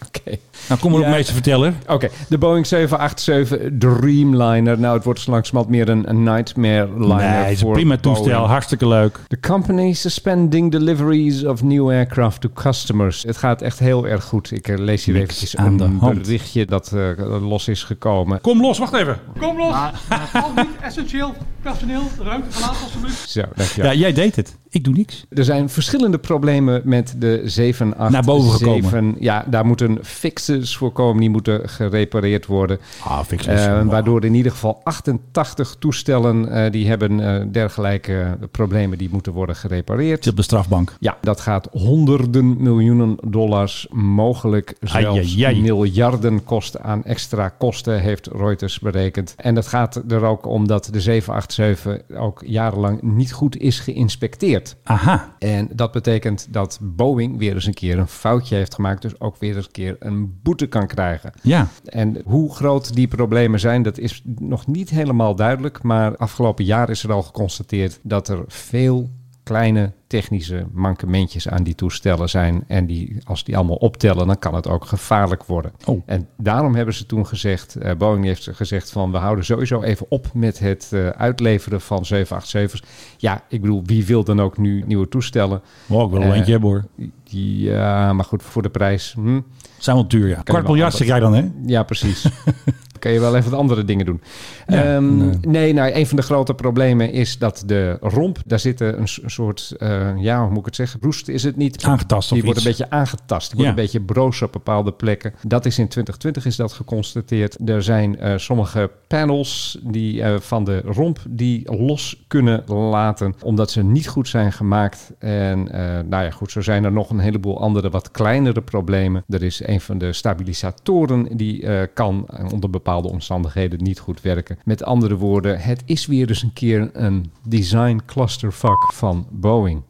B: Oké.
A: nou, kom maar op,
B: Ja.
A: meester verteller.
B: Oké, de Boeing 787 Dreamliner. Nou, het wordt zo langzamerhand meer een, een nightmare liner
A: Nee, het is een prima toestel. Hartstikke leuk.
B: The company suspending deliveries of new aircraft to customers. Het gaat echt heel erg goed. Ik eh, lees hier
A: Niks
B: eventjes een
A: hand.
B: berichtje dat eh, los is gekomen.
A: Kom los, wacht even.
H: Kom los! Al niet essentieel personeel, ruimte verlaten alsjeblieft.
B: Zo, dankjewel.
A: Ja, jij deed het. Ik doe niks.
B: Er zijn verschillende problemen met de 787.
A: Naar boven gekomen.
B: Ja, daar moet een fixe fietsers voorkomen, die moeten gerepareerd worden.
A: Ah, fix
B: Eh, waardoor in ieder geval 88 toestellen eh, die hebben eh, dergelijke problemen die moeten worden gerepareerd.
A: Zit op de strafbank.
B: Ja, dat gaat honderden miljoenen dollars, mogelijk zelfs
A: Ai, ai, ai.
B: miljarden kosten aan extra kosten, heeft Reuters berekend. En het gaat er ook om dat de 787 ook jarenlang niet goed is geïnspecteerd.
A: Aha.
B: En dat betekent dat Boeing weer eens een keer een foutje heeft gemaakt, dus ook weer eens een keer een boete kan krijgen.
A: Ja.
B: En hoe groot die problemen zijn, dat is nog niet helemaal duidelijk. Maar afgelopen jaar is er al geconstateerd dat er veel kleine technische mankementjes aan die toestellen zijn. En die, als die allemaal optellen, dan kan het ook gevaarlijk worden.
A: Oh.
B: En daarom hebben ze toen gezegd, eh, Boeing heeft gezegd van we houden sowieso even op met het eh, uitleveren van 787's. Ja, ik bedoel, wie wil dan ook nu nieuwe toestellen?
A: Ik wil er wel
B: Eh,
A: eentje hebben hoor.
B: Ja, maar goed, voor de prijs. Hm.
A: Zijn wel duur, ja. Kwart miljard zeg jij dan, hè?
B: Ja, precies. Kan je wel even wat andere dingen doen.
A: Ja,
B: Ehm,
A: nee.
B: nee, nou, een van de grote problemen is dat de romp, daar zit een, soort, eh, ja, hoe moet ik het zeggen, roest is het niet.
A: Aangetast of
B: Die wordt een beetje aangetast. Die wordt een beetje broos op bepaalde plekken. Dat is in 2020 is dat geconstateerd. Er zijn eh, sommige panels die eh, van de romp die los kunnen laten, omdat ze niet goed zijn gemaakt. En eh, nou ja, goed, zo zijn er nog een heleboel andere wat kleinere problemen. Er is een van de stabilisatoren die eh, kan eh, onder bepaalde omstandigheden niet goed werken. Met andere woorden, het is weer eens een keer een design clusterfuck van Boeing.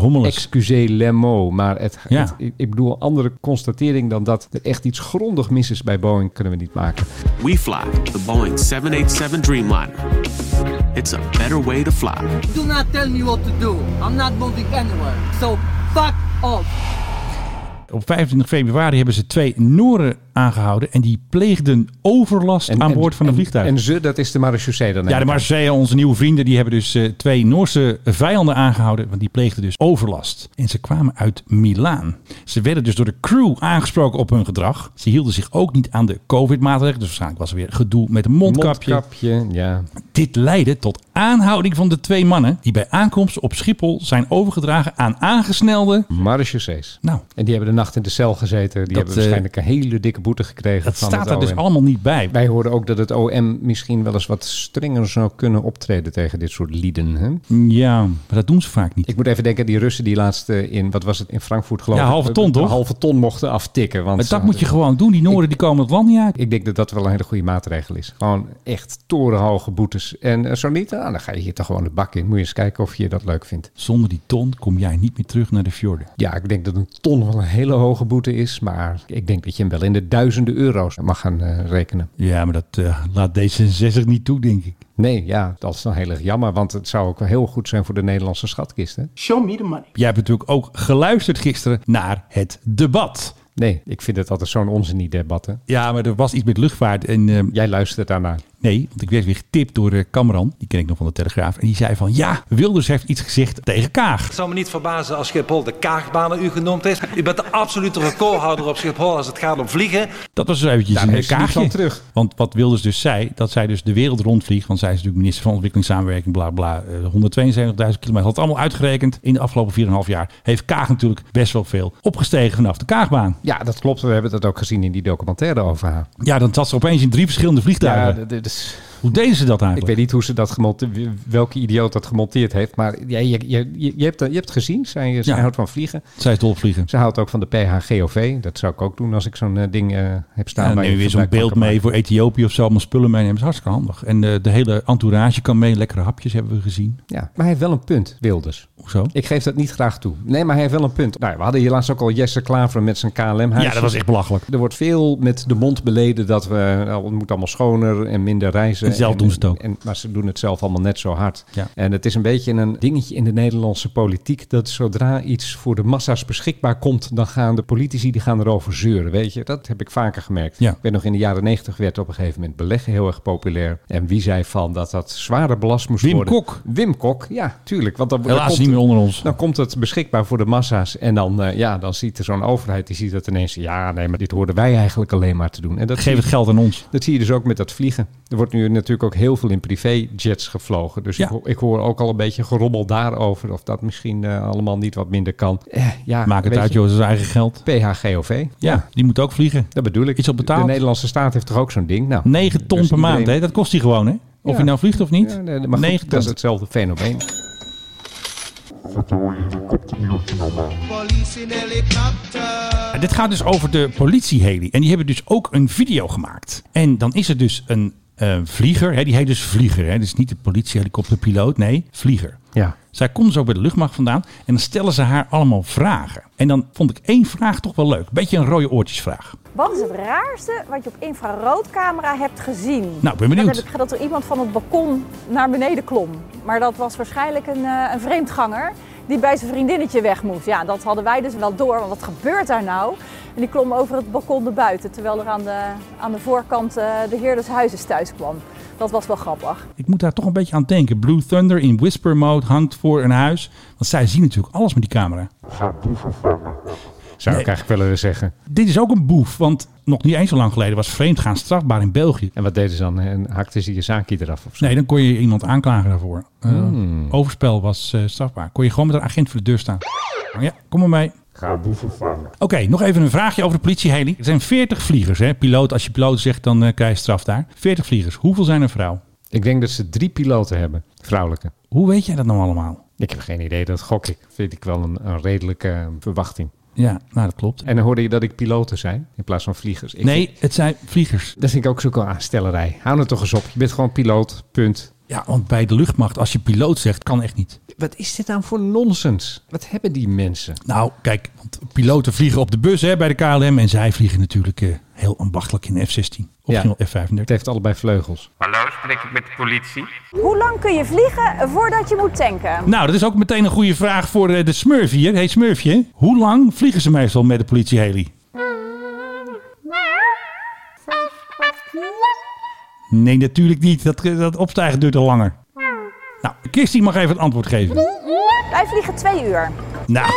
A: Hommeles.
B: Excusez le mot, maar het,
A: Ja.
B: het- ik- bedoel, andere constatering dan dat er echt iets grondig mis is bij Boeing kunnen we niet maken.
E: We fly the Boeing 787 Dreamliner. It's a better way to fly.
G: Do not tell me what to do. I'm not moving anywhere. So fuck off.
A: Op 25 februari hebben ze twee Noren aangehouden en die pleegden overlast aan boord van een
B: en-
A: vliegtuig.
B: En ze, dat is de marechaussee dan.
A: ja, de. Marseille, onze nieuwe vrienden, die hebben dus eh, twee Noorse vijanden aangehouden, want die pleegden dus overlast. En ze kwamen uit Milaan. Ze werden dus door de crew aangesproken op hun gedrag. Ze hielden zich ook niet aan de COVID-maatregelen, dus waarschijnlijk was er weer gedoe met een mondkapje.
B: Mondkapje, ja.
A: Dit leidde tot aanhouding van de twee mannen die bij aankomst op Schiphol zijn overgedragen aan aangesnelde.
B: Marechaussees.
A: Nou,
B: En die hebben de nacht in de cel gezeten. Die
A: Dat,
B: hebben
A: eh,
B: waarschijnlijk een hele dikke boete gekregen.
A: dat
B: van
A: staat
B: het
A: er dus allemaal niet bij.
B: Wij hoorden ook dat het OM misschien wel eens wat strenger zou kunnen optreden tegen dit soort lieden. Hè?
A: Ja, maar dat doen ze vaak niet.
B: Ik moet even denken, die Russen die laatst eh, in, wat was het, in Frankfurt geloof
A: Ja, halve ton,
B: een
A: toch?
B: halve ton mochten aftikken. Want
A: Maar dat moet je gewoon doen. Die Noorden die komen het land niet uit.
B: Ik denk dat dat wel een hele goede maatregel is. Gewoon echt torenhoge boetes. En eh, zo niet, ah, dan ga je hier toch gewoon de bak in. Moet je eens kijken of je dat leuk vindt.
A: Zonder die ton kom jij niet meer terug naar de fjorden.
B: Ja, ik denk dat een ton wel een hele hoge boete is. Maar ik denk dat je hem wel in de duizenden euro's mag gaan eh, rekenen.
A: Ja, maar dat eh, laat D66 niet toe, denk ik.
B: Nee, ja, dat is dan heel erg jammer. Want het zou ook wel heel goed zijn voor de Nederlandse schatkist. Hè?
H: Show me the money.
A: Jij hebt natuurlijk ook geluisterd gisteren naar het debat.
B: Nee, ik vind het altijd zo'n onzin, die debatten.
A: Ja, maar er was iets met luchtvaart. En eh,
B: Jij luistert daarnaar.
A: Nee, want ik werd weer getipt door eh Cameron. Die ken ik nog van de Telegraaf. En die zei van, ja, Wilders heeft iets gezegd tegen Kaag.
I: Het zou me niet verbazen als Schiphol de Kaagbaan naar u genoemd is. U bent de absolute recordhouder op Schiphol als het gaat om vliegen.
A: Dat was dus eventjes
B: Daar
A: een kaagje.
B: terug.
A: Want wat Wilders dus zei, dat zij dus de wereld rondvliegt. Want zij is natuurlijk minister van Ontwikkelingssamenwerking, bla bla. eh, 172.000 kilometer. Had het allemaal uitgerekend. In de afgelopen 4,5 jaar heeft Kaag natuurlijk best wel veel opgestegen vanaf de Kaagbaan.
B: Ja, dat klopt. We hebben dat ook gezien in die documentaire over haar.
A: Ja, dan zat ze opeens in drie verschillende
B: Ja,
A: vliegtuigen.
B: dat is...
A: Hoe deden ze dat
B: Ik
A: eigenlijk?
B: weet niet hoe ze dat gemonteerd, welke idioot dat gemonteerd heeft. Maar ja, je, je, je, je hebt, je hebt gezien. Zij, zij
A: Ja.
B: houdt van vliegen.
A: Zij is dol op vliegen.
B: Ze houdt ook van de PHGOV. Dat zou ik ook doen als ik zo'n eh, ding eh, heb staan.
A: Ja, dan neem je weer zo'n beeld mee
B: maken.
A: voor Ethiopië of zo. Allemaal spullen meenemen. Dat is hartstikke handig. En eh, de hele entourage kan mee. Lekkere hapjes hebben we gezien.
B: Ja, maar hij heeft wel een punt, Wilders.
A: Hoezo?
B: Ik geef dat niet graag toe. Nee, maar hij heeft wel een punt. Nou, we hadden hier laatst ook al Jesse Klaver met zijn KLM-huis.
A: Ja, dat was echt belachelijk.
B: Er wordt veel met de mond beleden dat we, nou, het moet allemaal schoner en minder reizen.
A: En zelf doen ze het ook.
B: En, maar ze doen het zelf allemaal net zo hard.
A: Ja.
B: En het is een beetje een dingetje in de Nederlandse politiek dat zodra iets voor de massa's beschikbaar komt, dan gaan de politici die gaan erover zeuren. Weet je, dat heb ik vaker gemerkt.
A: Ja.
B: Ik weet nog in de jaren negentig werd op een gegeven moment beleggen heel erg populair. En wie zei van dat dat zwaarder belast moest
A: Wim
B: worden?
A: Kok.
B: Wim Kok, ja, tuurlijk. Want dan, dan
A: Helaas
B: komt
A: niet meer onder ons.
B: dan komt het beschikbaar voor de massa's. En dan, eh, ja, dan ziet er zo'n overheid, die ziet dat ineens. Ja, nee, maar dit hoorden wij eigenlijk alleen maar te doen. En dat,
A: Geef
B: zie,
A: het geld aan ons.
B: dat zie je dus ook met dat vliegen. Er wordt nu een natuurlijk ook heel veel in privéjets gevlogen. Dus
A: Ja.
B: ik, ik hoor ook al een beetje gerommel daarover. Of dat misschien eh, allemaal niet wat minder kan. Eh, ja,
A: Maak het uit, joh, zijn eigen geld.
B: PHGOV.
A: Ja, die moet ook vliegen.
B: Dat bedoel ik.
A: Iets op betaald.
B: De Nederlandse staat heeft toch ook zo'n ding? Nou,
A: 9 ton
B: dus
A: per maand, hè? Dat kost hij gewoon, hè? Of
B: Ja.
A: je nou vliegt of niet.
B: Ja, nee, maar goed,
A: 9
B: dat is hetzelfde fenomeen.
A: Dit gaat dus over de politieheli. En die hebben dus ook een video gemaakt. En dan is er dus een eh, vlieger. Hè, die heet dus vlieger. Hè. Dus niet de politiehelikopterpiloot. Nee, vlieger.
B: Ja.
A: Zij komt dus ook bij de luchtmacht vandaan. En dan stellen ze haar allemaal vragen. En dan vond ik één vraag toch wel leuk. Beetje een rode oortjesvraag.
J: Wat is het raarste wat je op infraroodcamera hebt gezien?
A: Nou, ik ben benieuwd.
J: Dat heb ik dat er iemand van het balkon naar beneden klom. Maar dat was waarschijnlijk een, eh, een vreemdganger die bij zijn vriendinnetje weg moest. Ja, dat hadden wij dus wel door. Want wat gebeurt daar nou? En die klom over het balkon naar buiten. Terwijl er aan de, aan de voorkant eh, de heer des huizes thuis kwam. Dat was wel grappig.
A: Ik moet daar toch een beetje aan denken. Blue Thunder in whisper mode hangt voor een huis. Want zij zien natuurlijk alles met die camera.
B: Zou ik eigenlijk wel willen zeggen.
A: Dit is ook een boef. Want nog niet eens zo lang geleden was vreemdgaan strafbaar in België.
B: En wat deden ze dan? En hakten ze je zaakje eraf of zo?
A: Nee, dan kon je iemand aanklagen daarvoor. Eh,
B: Hmm.
A: Overspel was eh, strafbaar. Kon je gewoon met een agent voor de deur staan. Ja, kom maar mee.
D: Ga boeven vangen.
A: Oké, nog even een vraagje over de politieheli. Er zijn 40 vliegers. Hè? Piloot, als je piloot zegt, dan eh, krijg je straf daar. 40 vliegers. Hoeveel zijn er vrouw?
B: Ik denk dat ze drie piloten hebben, vrouwelijke.
A: Hoe weet jij dat nou allemaal?
B: Ik heb geen idee, dat gok ik. Vind ik wel een, een redelijke eh, verwachting.
A: Ja, nou dat klopt.
B: En dan hoorde je dat ik piloten zijn, in plaats van vliegers. Ik
A: nee,
B: vind-
A: het zijn vliegers.
B: dat vind ik ook zo'n aanstellerij. Hou nou toch eens op. Je bent gewoon piloot, punt.
A: Ja, want bij de luchtmacht, als je piloot zegt, kan echt niet.
B: Wat is dit nou voor nonsens? Wat hebben die mensen?
A: Nou, kijk, want piloten vliegen op de bus hè, bij de KLM. En zij vliegen natuurlijk eh, heel ambachtelijk in de F-16. Of
B: Ja.
A: misschien wel F-35.
B: Het heeft allebei vleugels.
K: Hallo, spreek ik met de politie?
J: Hoe lang kun je vliegen voordat je moet tanken?
A: Nou, dat is ook meteen een goede vraag voor eh, de Smurf hier. Hey Smurfje, hoe lang vliegen ze meestal met de politieheli? Nee, natuurlijk niet. Dat, dat opstijgen duurt al langer. Nou, Kirstie mag even het antwoord geven.
J: Wij vliegen twee uur.
A: Nou.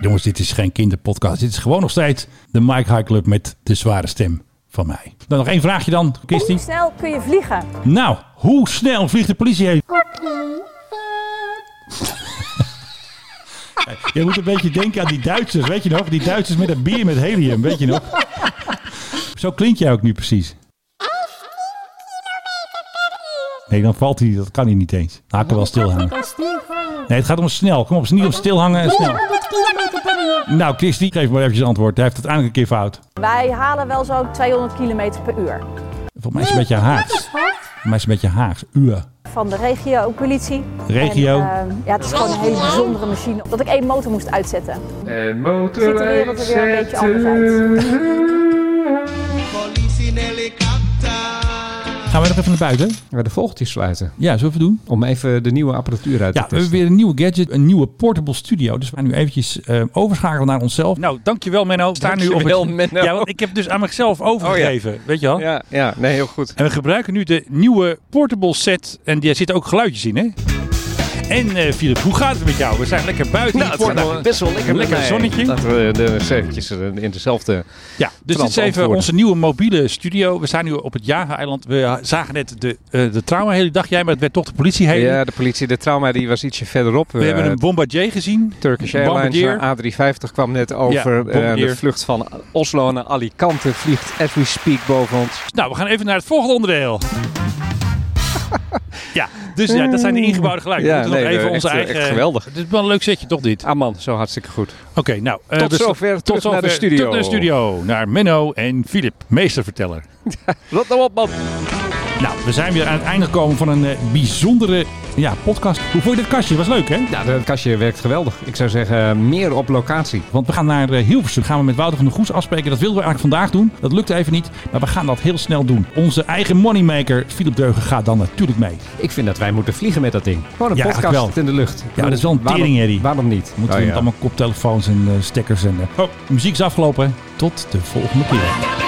A: Jongens, dit is geen kinderpodcast. Dit is gewoon nog steeds de Mike High Club met de zware stem van mij. Dan nog één vraagje dan, Kirstie.
J: Hoe snel kun je vliegen?
A: Nou, hoe snel vliegt de politieheli? Je moet een beetje denken aan die Duitsers, weet je nog? Die Duitsers met een bier met helium, weet je nog? Zo klink jij ook nu precies. Nee, dan valt hij, dat kan hij niet eens. Nou, ik kan wel stilhangen. Nee, het gaat om snel. Kom op, het is niet om stilhangen en snel. Nou, Christy, geef maar eventjes antwoord. Hij heeft het eindelijk een keer fout.
J: Wij halen wel zo'n 200 km per uur.
A: Volgens mij is het een beetje Haags. Volgens mij is het een beetje Haags. Uur.
J: Van de regio-politie.
A: Regio.
J: En, eh, ja, het is gewoon een hele bijzondere machine. Dat ik één motor moest uitzetten.
B: En
J: Ziet de wereld er weer een beetje anders uit.
A: Gaan we nog even naar buiten?
B: Maar de vogeltjes sluiten.
A: Ja, zullen we doen?
B: Om even de nieuwe apparatuur uit te
A: Ja, we
B: testen.
A: hebben weer een nieuwe gadget, een nieuwe portable studio. Dus we gaan nu eventjes eh, overschakelen naar onszelf. Nou, dankjewel Menno. We staan nu op
B: Dankjewel,
A: het...
B: Menno.
A: Ja, want ik heb dus aan mezelf overgegeven, weet je wel?
B: Ja, ja, nee, heel goed.
A: En we gebruiken nu de nieuwe portable set. En daar zitten ook geluidjes in, hè? En eh Philip, hoe gaat het met jou? We zijn lekker buiten.
B: Nou, het gaat best wel lekker.
A: Lekker zonnetje.
B: Laten we de eventjes eh, in dezelfde...
A: Ja, dus dit is even
B: antwoorden.
A: onze nieuwe mobiele studio. We staan nu op het Java-eiland. We zagen net de, eh de trauma hele dag jij, maar het werd toch de politie heen.
B: Ja, de politie, de trauma, die was ietsje verderop.
A: We hebben een Bombardier gezien.
B: Turkish. Airlines A350 kwam net over.
A: Ja,
B: de vlucht van Oslo naar Alicante vliegt as we speak boven ons.
A: Nou, we gaan even naar het volgende onderdeel. ja, dus ja, dat zijn de ingebouwde geluiden.
B: Ja,
A: we moeten
B: nee,
A: nog even onze
B: echt, eh,
A: eigen...
B: echt geweldig.
A: Het is wel een leuk setje, toch dit?
B: Ah man, zo hartstikke goed.
A: Oké, nou. eh,
B: Tot
A: we-
B: zover, terug naar de studio.
A: Terug naar de studio. Naar Menno en Filip, meesterverteller.
B: Rot nou op man.
A: Nou, we zijn weer aan het einde gekomen van een eh, bijzondere ja, podcast. Hoe vond je dit kastje? Was leuk, hè?
B: Ja, dat kastje werkt geweldig. Ik zou zeggen, meer op locatie.
A: Want we gaan naar eh, Hilversum. Gaan we met Wouter van der Goes afspreken. Dat wilden we eigenlijk vandaag doen. Dat lukte even niet. Maar we gaan dat heel snel doen. Onze eigen moneymaker, Philip Deugen, gaat dan natuurlijk mee.
B: Ik vind dat wij moeten vliegen met dat ding. Gewoon een
A: Ja,
B: podcast
A: wel.
B: in de lucht.
A: Ja, dat is wel een
B: Waarom-
A: teringherrie.
B: Waarom niet?
A: We moeten
B: Oh,
A: met
B: ja.
A: allemaal koptelefoons en eh, stekkers. En, oh, muziek is afgelopen. Tot de volgende keer.